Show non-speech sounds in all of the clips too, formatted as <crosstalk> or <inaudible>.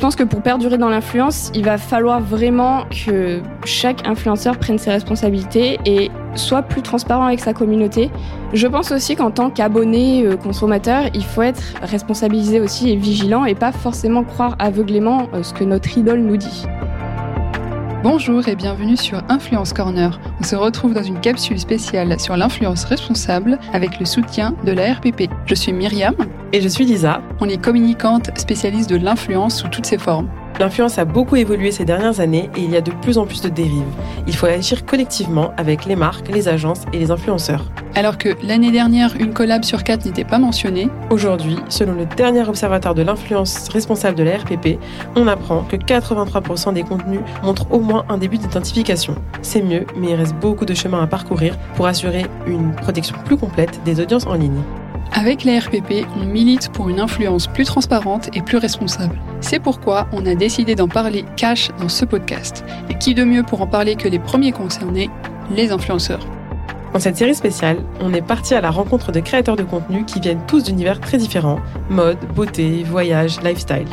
Je pense que pour perdurer dans l'influence, il va falloir vraiment que chaque influenceur prenne ses responsabilités et soit plus transparent avec sa communauté. Je pense aussi qu'en tant qu'abonné euh, consommateur, il faut être responsabilisé aussi et vigilant et pas forcément croire aveuglément euh, ce que notre idole nous dit. Bonjour et bienvenue sur Influence Corner. On se retrouve dans une capsule spéciale sur l'influence responsable avec le soutien de la RPP. Je suis Myriam. Et je suis Lisa. On est communicante spécialiste de l'influence sous toutes ses formes. L'influence a beaucoup évolué ces dernières années et il y a de plus en plus de dérives. Il faut agir collectivement avec les marques, les agences et les influenceurs. Alors que l'année dernière, une collab sur quatre n'était pas mentionnée, aujourd'hui, selon le dernier observatoire de l'influence responsable de la RPP, on apprend que 83% des contenus montrent au moins un début d'identification. C'est mieux, mais il reste beaucoup de chemin à parcourir pour assurer une protection plus complète des audiences en ligne. Avec la RPP, on milite pour une influence plus transparente et plus responsable. C'est pourquoi on a décidé d'en parler cash dans ce podcast. Et qui de mieux pour en parler que les premiers concernés, les influenceurs. Dans cette série spéciale, on est parti à la rencontre de créateurs de contenu qui viennent tous d'univers très différents mode, beauté, voyage, lifestyle.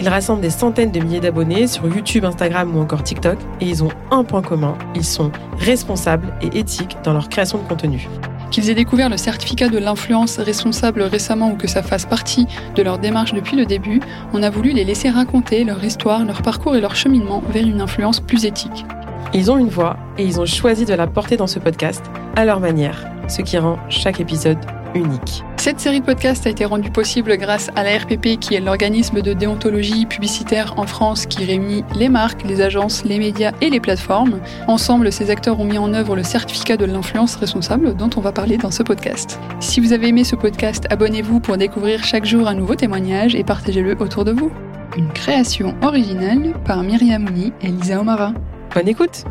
Ils rassemblent des centaines de milliers d'abonnés sur YouTube, Instagram ou encore TikTok et ils ont un point commun ils sont responsables et éthiques dans leur création de contenu. Qu'ils aient découvert le certificat de l'influence responsable récemment ou que ça fasse partie de leur démarche depuis le début, on a voulu les laisser raconter leur histoire, leur parcours et leur cheminement vers une influence plus éthique. Ils ont une voix et ils ont choisi de la porter dans ce podcast à leur manière, ce qui rend chaque épisode unique. Cette série de podcasts a été rendue possible grâce à la RPP, qui est l'organisme de déontologie publicitaire en France qui réunit les marques, les agences, les médias et les plateformes. Ensemble, ces acteurs ont mis en œuvre le certificat de l'influence responsable dont on va parler dans ce podcast. Si vous avez aimé ce podcast, abonnez-vous pour découvrir chaque jour un nouveau témoignage et partagez-le autour de vous. Une création originale par Myriam Mouni et Lisa Omara. Bonne écoute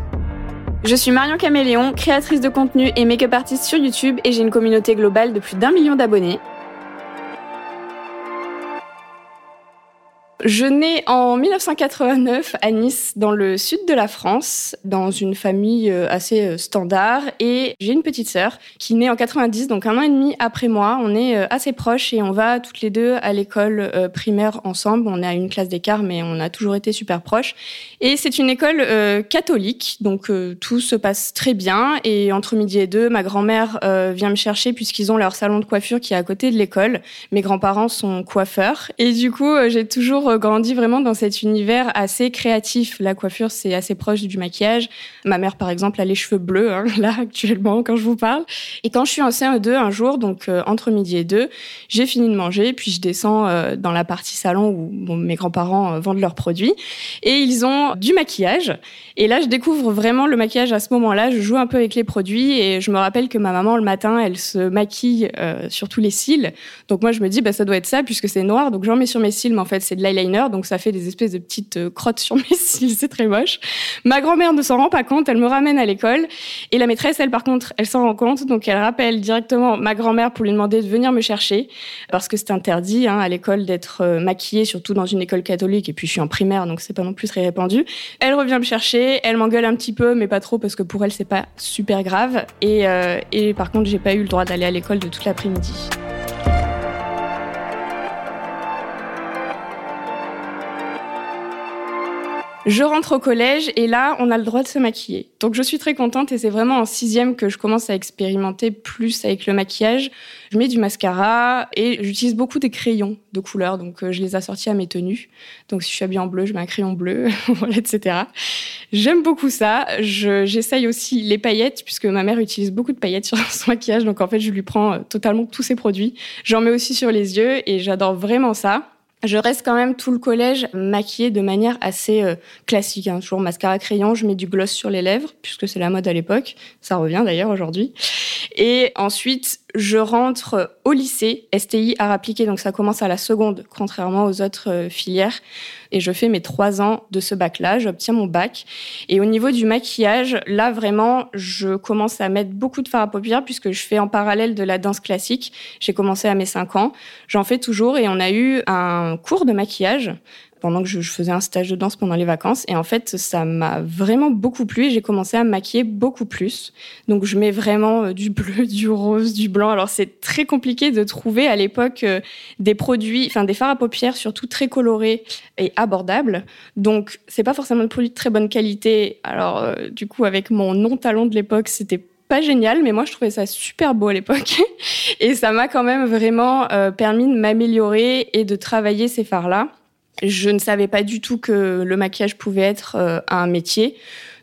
je suis Marion Caméléon, créatrice de contenu et make-up artiste sur YouTube et j'ai une communauté globale de plus d'un million d'abonnés. Je nais en 1989 à Nice, dans le sud de la France, dans une famille euh, assez euh, standard. Et j'ai une petite sœur qui naît en 90, donc un an et demi après moi. On est euh, assez proches et on va toutes les deux à l'école primaire ensemble. On à une classe d'écart, mais on a toujours été super proches. Et c'est une école catholique, donc tout se passe très bien. Et entre midi et deux, ma grand-mère vient me chercher puisqu'ils ont leur salon de coiffure qui est à côté de l'école. Mes grands-parents sont coiffeurs. Et du coup, j'ai toujours grandi vraiment dans cet univers assez créatif. La coiffure, c'est assez proche du maquillage. Ma mère, par exemple, a les cheveux bleus, hein, <laughs> là, actuellement, quand je vous parle. Et quand je suis en CE2, un jour, donc euh, entre midi et deux, j'ai fini de manger, puis je descends euh, dans la partie salon où mes grands-parents euh, vendent leurs produits. Et ils ont du maquillage. Et là, je découvre vraiment le maquillage à ce moment-là. Je joue un peu avec les produits et je me rappelle que ma maman, le matin, elle se maquille sur tous les cils. Donc moi, je me dis, bah, ça doit être ça puisque c'est noir. Donc j'en mets sur mes cils, mais en fait, c'est de donc ça fait des espèces de petites euh, crottes sur mes <laughs> cils, c'est très moche. Ma grand-mère ne s'en rend pas compte, elle me ramène à l'école, et la maîtresse, elle par contre, elle s'en rend compte, donc elle rappelle directement ma grand-mère pour lui demander de venir me chercher, parce que c'est interdit hein, à l'école d'être euh, maquillée, surtout dans une école catholique, et puis je suis en primaire, donc c'est pas non plus très répandu. Elle revient me chercher, elle m'engueule un petit peu, mais pas trop, parce que pour elle, c'est pas super grave, et, euh, et par contre, j'ai pas eu le droit d'aller à l'école de toute l'après-midi. Je rentre au collège et là, on a le droit de se maquiller. Donc je suis très contente et c'est vraiment en sixième que je commence à expérimenter plus avec le maquillage. Je mets du mascara et j'utilise beaucoup des crayons de couleur, donc euh, je les assortis à mes tenues. Donc si je suis habillée en bleu, je mets un crayon bleu, <laughs> etc. J'aime beaucoup ça. J'essaye aussi les paillettes puisque ma mère utilise beaucoup de paillettes sur <laughs> son maquillage, donc en fait je lui prends euh, totalement tous ses produits. J'en mets aussi sur les yeux et j'adore vraiment ça. Je reste quand même tout le collège maquillée de manière assez euh, classique. Hein. Toujours mascara crayon, je mets du gloss sur les lèvres, puisque c'est la mode à l'époque. Ça revient d'ailleurs aujourd'hui. Et ensuite, je rentre au lycée, STI à appliqué, donc ça commence à la seconde, contrairement aux autres euh, filières. Et je fais mes trois ans de ce bac-là, j'obtiens mon bac. Et au niveau du maquillage, là vraiment, je commence à mettre beaucoup de fard à paupières puisque je fais en parallèle de la danse classique. J'ai commencé à mes cinq ans, j'en fais toujours et on a eu un cours de maquillage pendant que je, faisais un stage de danse pendant les vacances. Et en fait, ça m'a vraiment beaucoup plu et j'ai commencé à me maquiller beaucoup plus. Donc, je mets vraiment euh, du <laughs> bleu, du rose, du blanc. Alors, c'est très compliqué de trouver à l'époque euh, des produits, enfin des fards à paupières surtout très colorés et abordables. Donc, c'est pas forcément de produits de très bonne qualité. Alors, euh, du coup, avec mon non-talent de l'époque, c'était pas génial, mais moi je trouvais ça super beau à l'époque. <laughs> et ça m'a quand même vraiment permis de m'améliorer et de travailler ces fards-là. Je ne savais pas du tout que le maquillage pouvait être euh, un métier.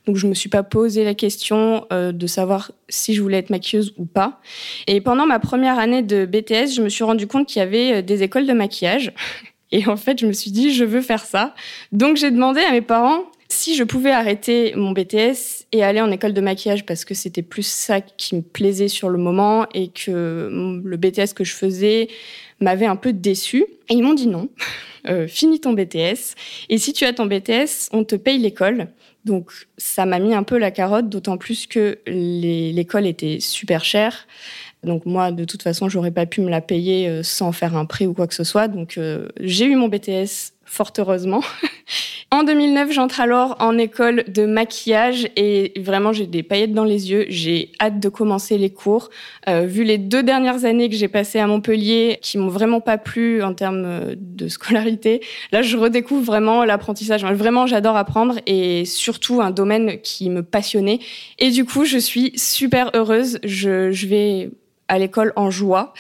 Donc je me suis pas posé la question euh, de savoir si je voulais être maquilleuse ou pas. Et pendant ma première année de BTS, je me suis rendu compte qu'il y avait euh, des écoles de maquillage. <laughs> Et en fait, je me suis dit, je veux faire ça. Donc j'ai demandé à mes parents si je pouvais arrêter mon BTS et aller en école de maquillage parce que c'était plus ça qui me plaisait sur le moment et que le BTS que je faisais m'avait un peu déçu. Et ils m'ont dit non. <laughs> Euh, finis ton BTS. Et si tu as ton BTS, on te paye l'école. Donc ça m'a mis un peu la carotte, d'autant plus que l'école était super chère. Donc moi, de toute façon, j'aurais pas pu me la payer euh, sans faire un prêt ou quoi que ce soit. Donc euh, j'ai eu mon BTS fort heureusement. <laughs> en 2009, j'entre alors en école de maquillage et vraiment j'ai des paillettes dans les yeux. J'ai hâte de commencer les cours. Euh, vu les deux dernières années que j'ai passées à Montpellier, qui m'ont vraiment pas plu en termes euh, de <laughs> scolarité, là je redécouvre vraiment l'apprentissage. Vraiment, j'adore apprendre et surtout un domaine qui me passionnait. Et du coup, je suis super heureuse. Je, je vais à l'école en joie.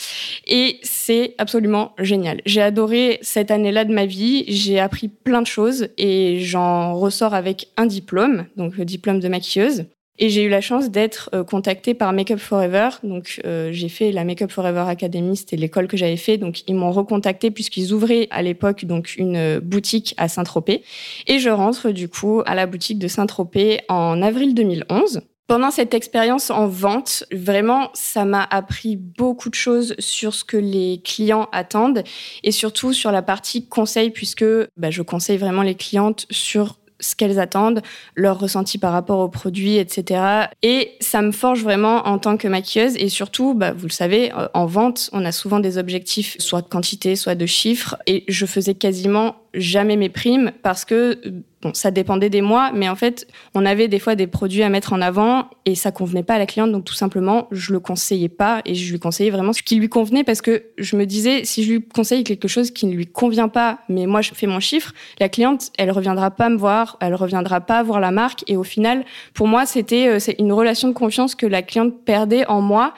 Et c'est absolument génial. J'ai adoré cette année-là de ma vie. J'ai appris plein de choses et j'en ressors avec un diplôme, donc le diplôme de maquilleuse. Et j'ai eu la chance d'être euh, contactée par Makeup Forever. Donc euh, j'ai fait la Makeup Forever Academy, c'était l'école que j'avais fait. Donc ils m'ont recontacté puisqu'ils ouvraient à l'époque donc une boutique à Saint-Tropez. Et je rentre du coup à la boutique de Saint-Tropez en avril 2011. Pendant cette expérience en vente, vraiment, ça m'a appris beaucoup de choses sur ce que les clients attendent et surtout sur la partie conseil, puisque bah, je conseille vraiment les clientes sur ce qu'elles attendent, leur ressenti par rapport aux produits, etc. Et ça me forge vraiment en tant que maquilleuse. Et surtout, bah, vous le savez, euh, en vente, on a souvent des objectifs, soit de quantité, soit de chiffres. Et je faisais quasiment jamais mes primes parce que bon, ça dépendait des mois, mais en fait, on avait des fois des produits à mettre en avant et ça convenait pas à la cliente, donc tout simplement, je le conseillais pas et je lui conseillais vraiment ce qui lui convenait parce que je me disais, si je lui conseille quelque chose qui ne lui convient pas, mais moi je fais mon chiffre, la cliente, elle reviendra pas me voir, elle reviendra pas voir la marque. Et au final, pour moi, c'était euh, une relation de confiance que la cliente perdait en moi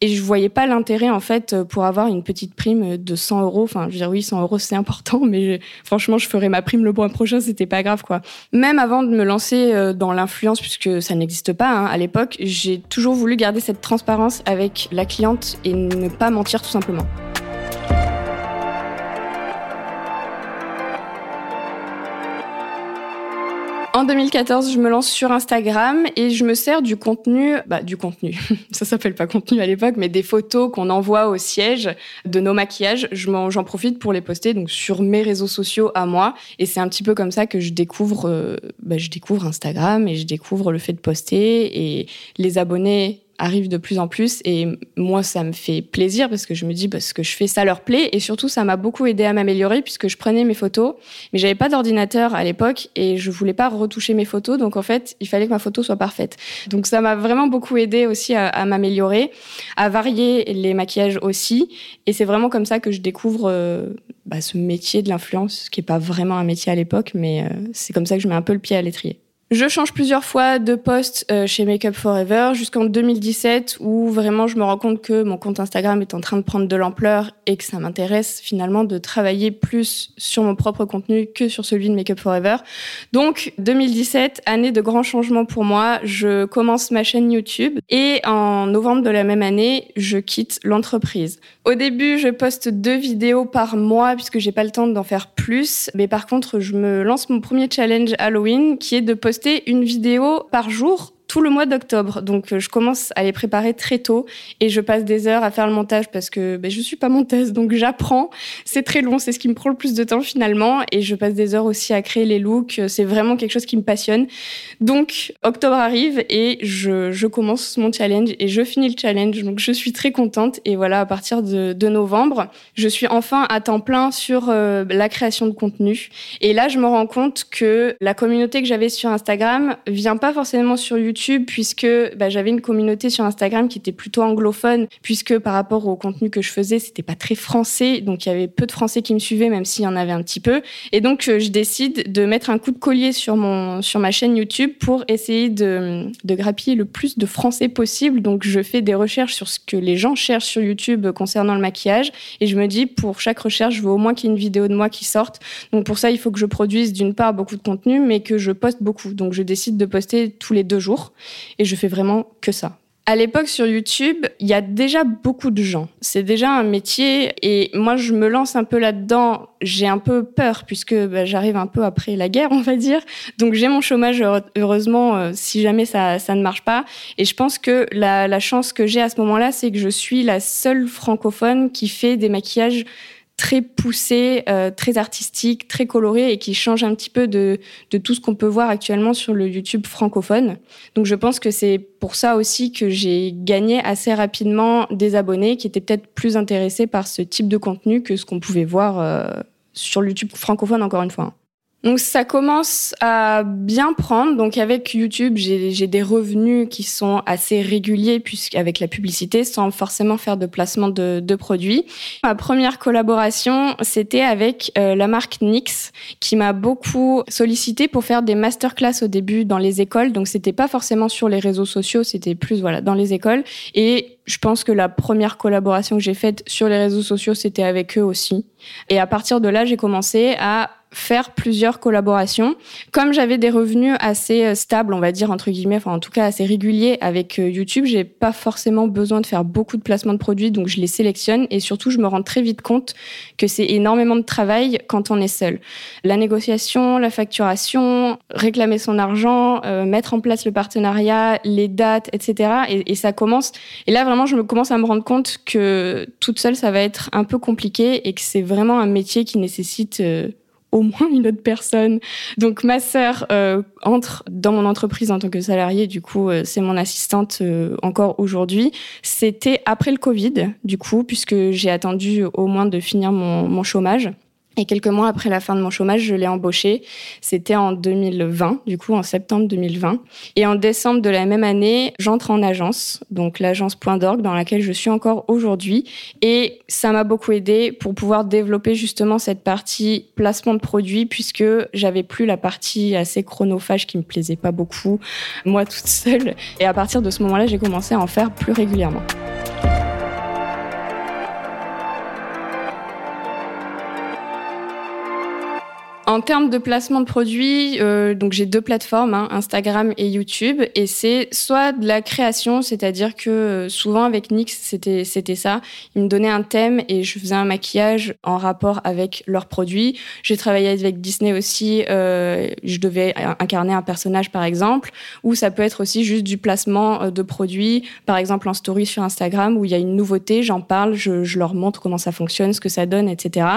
et je voyais pas l'intérêt, en fait, euh, pour avoir une petite prime de 100 euros. Enfin, je veux dire, oui, 100 euros, c'est important, mais franchement, je ferais ma prime le mois prochain, c'était pas grave, quoi. Même avant de me lancer euh, dans l'influence, puisque ça n'existe pas hein, à l'époque, j'ai toujours voulu garder cette transparence avec la cliente et ne pas mentir tout simplement. En 2014, je me lance sur Instagram et je me sers du contenu, bah, du contenu, <laughs> ça s'appelle pas contenu à l'époque, mais des photos qu'on envoie au siège de nos maquillages. J'en profite pour les poster donc sur mes réseaux sociaux à moi. Et c'est un petit peu comme ça que je découvre, euh, bah, je découvre Instagram et je découvre le fait de poster et les abonnés arrive de plus en plus et moi ça me fait plaisir parce que je me dis parce que je fais ça leur plaît et surtout ça m'a beaucoup aidé à m'améliorer puisque je prenais mes photos mais j'avais pas d'ordinateur à l'époque et je voulais pas retoucher mes photos. Donc en fait il fallait que ma photo soit parfaite. Donc ça m'a vraiment beaucoup aidé aussi à, m'améliorer à varier les maquillages aussi. Et c'est vraiment comme ça que je découvre euh, bah, ce métier de l'influence qui est pas vraiment un métier à l'époque mais euh, c'est comme ça que je mets un peu le pied à l'étrier je change plusieurs fois de poste euh, chez Makeup Forever jusqu'en 2017 où vraiment je me rends compte que mon compte Instagram est en train de prendre de l'ampleur et que ça m'intéresse finalement de travailler plus sur mon propre contenu que sur celui de Makeup Forever. Donc 2017, année de grands changements pour moi, je commence ma chaîne YouTube et en novembre de la même année, je quitte l'entreprise. Au début, je poste deux vidéos par mois puisque j'ai pas le temps d'en faire plus, mais par contre, je me lance mon premier challenge Halloween qui est de poster une vidéo par jour tout le mois d'octobre. Donc, euh, je commence à les préparer très tôt et je passe des heures à faire le montage parce que ben, je suis pas monteuse, donc j'apprends. C'est très long, c'est ce qui me prend le plus de temps finalement. Et je passe des heures aussi à créer les looks. C'est vraiment quelque chose qui me passionne. Donc, octobre arrive et je, commence mon challenge et je finis le challenge. Donc, je suis très contente. Et voilà, à partir de, de novembre, je suis enfin à temps plein sur euh, la création de contenu. Et là, je me rends compte que la communauté que j'avais sur Instagram vient pas forcément sur YouTube puisque bah, j'avais une communauté sur Instagram qui était plutôt anglophone puisque par rapport au contenu que je faisais, c'était pas très français, donc il y avait peu de Français qui me suivaient, même s'il y en avait un petit peu. Et donc euh, je décide de mettre un coup de collier sur mon sur ma chaîne YouTube pour essayer de, de grappiller le plus de Français possible. Donc je fais des recherches sur ce que les gens cherchent sur YouTube concernant le maquillage et je me dis pour chaque recherche, je veux au moins qu'il y ait une vidéo de moi qui sorte. Donc pour ça, il faut que je produise d'une part beaucoup de contenu, mais que je poste beaucoup. Donc je décide de poster tous les deux jours et je fais vraiment que ça. À l'époque, sur YouTube, il y a déjà beaucoup de gens. C'est déjà un métier et moi, je me lance un peu là-dedans. J'ai un peu peur puisque bah, j'arrive un peu après la guerre, <laughs> on va dire. Donc, j'ai mon chômage, heureusement, euh, si jamais ça, ça ne marche pas. Et je pense que la, la chance que j'ai à ce moment-là, c'est que je suis la seule francophone qui fait des maquillages très poussé, euh, très artistique, très coloré et qui change un petit peu de, de tout ce qu'on peut voir actuellement sur le YouTube francophone. Donc je pense que c'est pour ça aussi que j'ai gagné assez rapidement des abonnés qui étaient peut-être plus intéressés par ce type de contenu que ce qu'on pouvait voir euh, sur le YouTube francophone encore une fois. Donc ça commence à bien prendre. Donc avec YouTube, j'ai des revenus qui sont assez réguliers puisqu'avec la publicité, sans forcément faire de placement de, produits. Ma première collaboration, c'était avec euh, la marque NYX qui m'a beaucoup sollicité pour faire des masterclass au début dans les écoles. Donc c'était pas forcément sur les réseaux sociaux, c'était plus voilà dans les écoles. Et je pense que la première collaboration que j'ai faite sur les réseaux sociaux, c'était avec eux aussi. Et à partir de là, j'ai commencé à faire plusieurs collaborations. Comme j'avais des revenus assez euh, stables, on va dire entre guillemets, enfin en tout cas assez réguliers avec euh, YouTube, j'ai pas forcément besoin de faire beaucoup de placements de produits, donc je les sélectionne et surtout je me rends très vite compte que c'est énormément de travail quand on est seul. La négociation, la facturation, réclamer son argent, euh, mettre en place le partenariat, les dates, etc. Et, ça commence. Et là vraiment, je me commence à me rendre compte que toute seule, ça va être un peu compliqué et que c'est vraiment un métier qui nécessite au moins une autre personne. Donc ma sœur euh, entre dans mon entreprise en tant que salariée, du coup euh, c'est mon assistante euh, encore aujourd'hui. C'était après le Covid, du coup, puisque j'ai attendu au moins de finir mon, mon chômage. Et quelques mois après la fin de mon chômage, je l'ai embauché. C'était en 2020, du coup en septembre 2020. Et en décembre de la même année, j'entre en agence, donc l'agence Point dans laquelle je suis encore aujourd'hui. Et ça m'a beaucoup aidé pour pouvoir développer justement cette partie placement de produits puisque j'avais plus la partie assez chronophage qui me plaisait pas beaucoup, moi toute seule. Et à partir de ce moment-là, j'ai commencé à en faire plus régulièrement. En termes de placement de produits, euh, donc j'ai deux plateformes, hein, Instagram et YouTube, et c'est soit de la création, c'est-à-dire que euh, souvent avec Nix c'était c'était ça, ils me donnaient un thème et je faisais un maquillage en rapport avec leurs produits. J'ai travaillé avec Disney aussi, euh, je devais incarner un personnage par exemple, ou ça peut être aussi juste du placement euh, de produits, par exemple en story sur Instagram où il y a une nouveauté, j'en parle, je, je leur montre comment ça fonctionne, ce que ça donne, etc.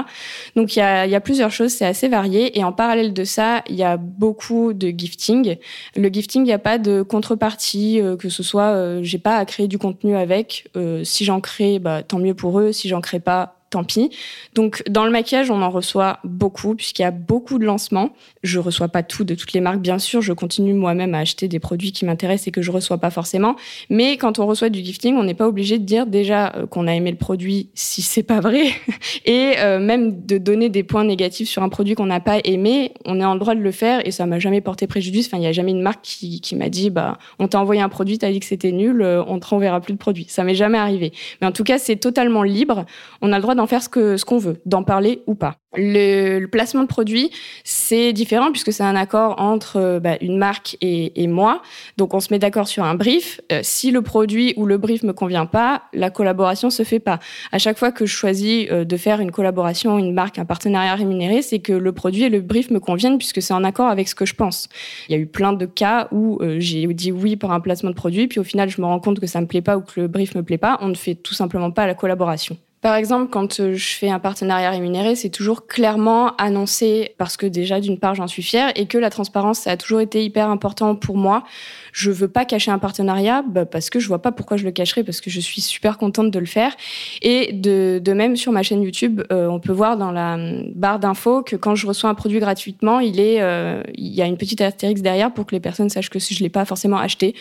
Donc il y a, y a plusieurs choses, c'est assez varié. Et en parallèle de ça, il y a beaucoup de gifting. Le gifting, il n'y a pas de contrepartie, euh, que ce soit, euh, j'ai pas à créer du contenu avec. Euh, si j'en crée, bah, tant mieux pour eux. Si j'en crée pas, tant pis. Donc dans le maquillage, on en reçoit beaucoup puisqu'il y a beaucoup de lancements. Je reçois pas tout de toutes les marques, bien sûr. Je continue moi-même à acheter des produits qui m'intéressent et que je reçois pas forcément. Mais quand on reçoit du gifting, on n'est pas obligé de dire déjà euh, qu'on a aimé le produit si c'est pas vrai <laughs> et euh, même de donner des points négatifs sur un produit qu'on n'a pas aimé. On est en droit de le faire et ça m'a jamais porté préjudice. Enfin, il y a jamais une marque qui, m'a dit bah on t'a envoyé un produit, t'as dit que c'était nul, euh, on te renverra plus de produit. Ça m'est jamais arrivé. Mais en tout cas, c'est totalement libre. On a le droit d'en faire ce qu'on veut, d'en parler ou pas. Le, placement de produit, c'est différent puisque c'est un accord entre euh, bah, une marque et, et, moi. Donc on se met d'accord sur un brief. Euh, si le produit ou le brief me convient pas, la collaboration se fait pas. À chaque fois que je choisis euh, de faire une collaboration, une marque, un partenariat rémunéré, c'est que le produit et le brief me conviennent puisque c'est en accord avec ce que je pense. Il y a eu plein de cas où j'ai dit oui pour un placement de produit, puis au final je me rends compte que ça me plaît pas ou que le brief me plaît pas. On ne fait tout simplement pas la collaboration. Par exemple, quand euh, je fais un partenariat rémunéré, c'est toujours clairement annoncé parce que déjà, d'une part, j'en suis fière et que la transparence, ça a toujours été hyper important pour moi. Je veux pas cacher un partenariat bah, parce que je vois pas pourquoi je le cacherais parce que je suis super contente de le faire. Et de, même sur ma chaîne YouTube, euh, on peut voir dans la barre d'infos que quand je reçois un produit gratuitement, euh, il y a une petite astérix derrière pour que les personnes sachent que si je l'ai pas forcément acheté.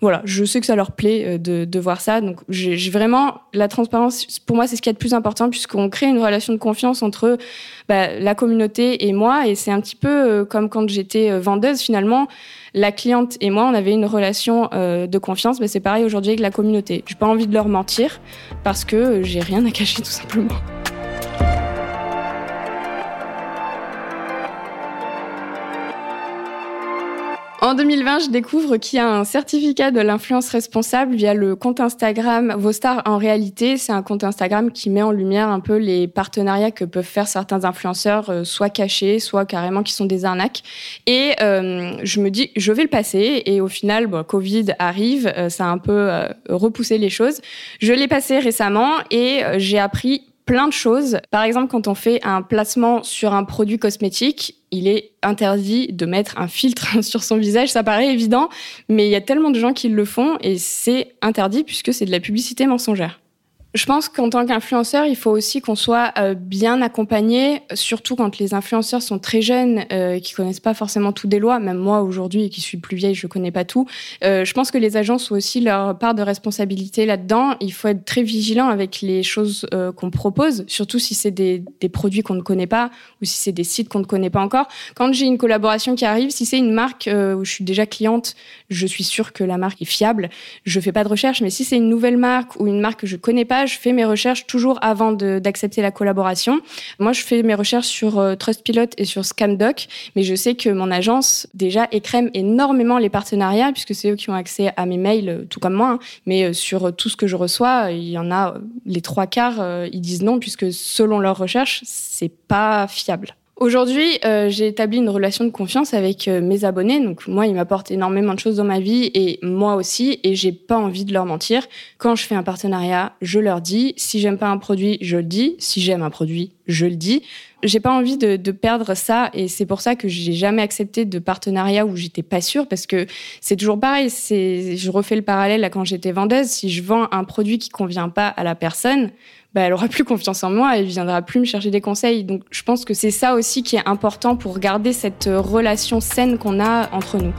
Voilà, je sais que ça leur plaît de, de voir ça. Donc j'ai vraiment la transparence. Pour moi, c'est ce qui est le plus important puisqu'on crée une relation de confiance entre bah, la communauté et moi. Et c'est un petit peu euh, comme quand j'étais euh, vendeuse finalement. La cliente et moi, on avait une relation euh, de confiance. mais c'est pareil aujourd'hui avec la communauté. J'ai pas envie de leur mentir parce que j'ai rien à cacher tout simplement. En 2020, je découvre qu'il y a un certificat de l'influence responsable via le compte Instagram Vos Stars en réalité. C'est un compte Instagram qui met en lumière un peu les partenariats que peuvent faire certains influenceurs, euh, soit cachés, soit carrément qui sont des arnaques. Et euh, je me dis, je vais le passer. Et au final, Covid arrive, euh, ça a un peu repoussé les choses. Je l'ai passé récemment et j'ai appris plein de choses. Par exemple, quand on fait un placement sur un produit cosmétique, il est interdit de mettre un filtre <laughs> sur son visage. Ça paraît évident, mais il y a tellement de gens qui le font et c'est interdit puisque c'est de la publicité mensongère. Je pense qu'en tant qu'influenceur, il faut aussi qu'on soit euh, bien accompagné, surtout quand les influenceurs sont très jeunes, euh, qui connaissent pas forcément tout des lois. Même moi aujourd'hui, qui suis plus vieille, je connais pas tout. Euh, je pense que les agences ont aussi leur part de responsabilité là-dedans. Il faut être très vigilant avec les choses euh, qu'on propose, surtout si c'est des, produits qu'on ne connaît pas ou si c'est des sites qu'on ne connaît pas encore. Quand j'ai une collaboration qui arrive, si c'est une marque où je suis déjà cliente, je suis sûre que la marque est fiable. Je fais pas de recherche, mais si c'est une nouvelle marque ou une marque que je connais pas, je fais mes recherches toujours avant d'accepter la collaboration. Moi, je fais mes recherches sur euh, Trustpilot et sur Scamdoc, mais je sais que mon agence déjà écrème énormément les partenariats puisque c'est eux qui ont accès à mes mails, euh, tout comme moi. Hein. Mais euh, sur tout ce que je reçois, il y en a les trois quarts, ils disent non puisque selon leurs recherches, c'est pas fiable. Aujourd'hui, euh, j'ai établi une relation de confiance avec euh, mes abonnés. Donc moi, ils m'apportent énormément de choses dans ma vie et moi aussi. Et j'ai pas envie de leur mentir. Quand je fais un partenariat, je leur dis. Si j'aime pas un produit, je le dis. Si j'aime un produit, je le dis. J'ai pas envie de, de, perdre ça et c'est pour ça que j'ai jamais accepté de partenariat où j'étais pas sûre parce que c'est toujours pareil. C'est, je refais le parallèle à quand j'étais vendeuse. Si je vends un produit qui convient pas à la personne, bah, elle aura plus confiance en moi, elle viendra plus me chercher des conseils. Donc je pense que c'est ça aussi qui est important pour garder cette relation saine qu'on a entre nous.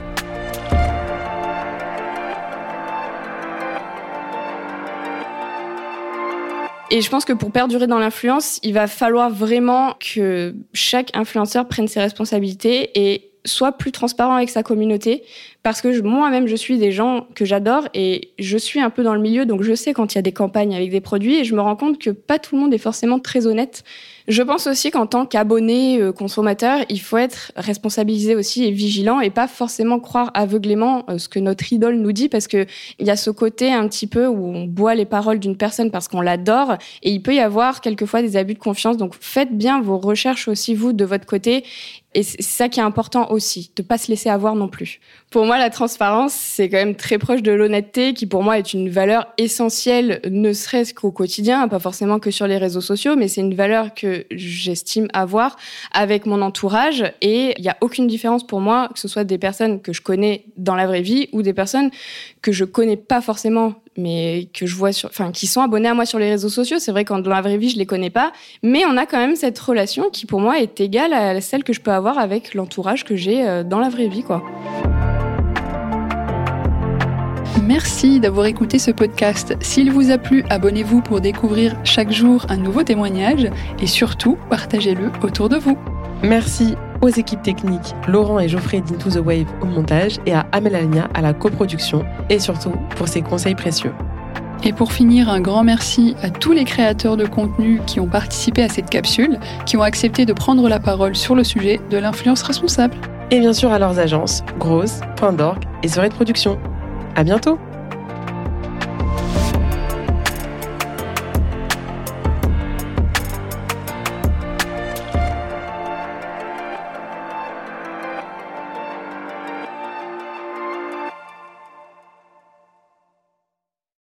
Et je pense que pour perdurer dans l'influence, il va falloir vraiment que chaque influenceur prenne ses responsabilités et soit plus transparent avec sa communauté, parce que moi-même, je suis des gens que j'adore et je suis un peu dans le milieu, donc je sais quand il y a des campagnes avec des produits et je me rends compte que pas tout le monde est forcément très honnête. Je pense aussi qu'en tant qu'abonné, euh, consommateur, il faut être responsabilisé aussi et vigilant et pas forcément croire aveuglément euh, ce que notre idole nous dit parce que il y a ce côté un petit peu où on boit les paroles d'une personne parce qu'on l'adore et il peut y avoir quelquefois des abus de confiance. Donc faites bien vos recherches aussi vous de votre côté et c'est ça qui est important aussi, de pas se laisser avoir non plus. Pour moi, la transparence, c'est quand même très proche de l'honnêteté, qui pour moi est une valeur essentielle, ne serait-ce qu'au quotidien, pas forcément que sur les réseaux sociaux, mais c'est une valeur que j'estime avoir avec mon entourage. Et il n'y a aucune différence pour moi, que ce soit des personnes que je connais dans la vraie vie ou des personnes que je connais pas forcément mais que je vois sur, enfin, qui sont abonnés à moi sur les réseaux sociaux. C'est vrai qu'en dans la vraie vie, je les connais pas, mais on a quand même cette relation qui, pour moi, est égale à celle que je peux avoir avec l'entourage que j'ai euh, dans la vraie vie, quoi. Merci d'avoir écouté ce podcast. S'il vous a plu, abonnez-vous pour découvrir chaque jour un nouveau témoignage et surtout, partagez-le autour de vous. Merci aux équipes techniques Laurent et Geoffrey d'Into the Wave au montage et à Amel Alnia à la coproduction et surtout pour ses conseils précieux. Et pour finir, un grand merci à tous les créateurs de contenu qui ont participé à cette capsule, qui ont accepté de prendre la parole sur le sujet de l'influence responsable. Et bien sûr à leurs agences, Grosse, Point d'Orgue et Soirée de Production. À bientôt!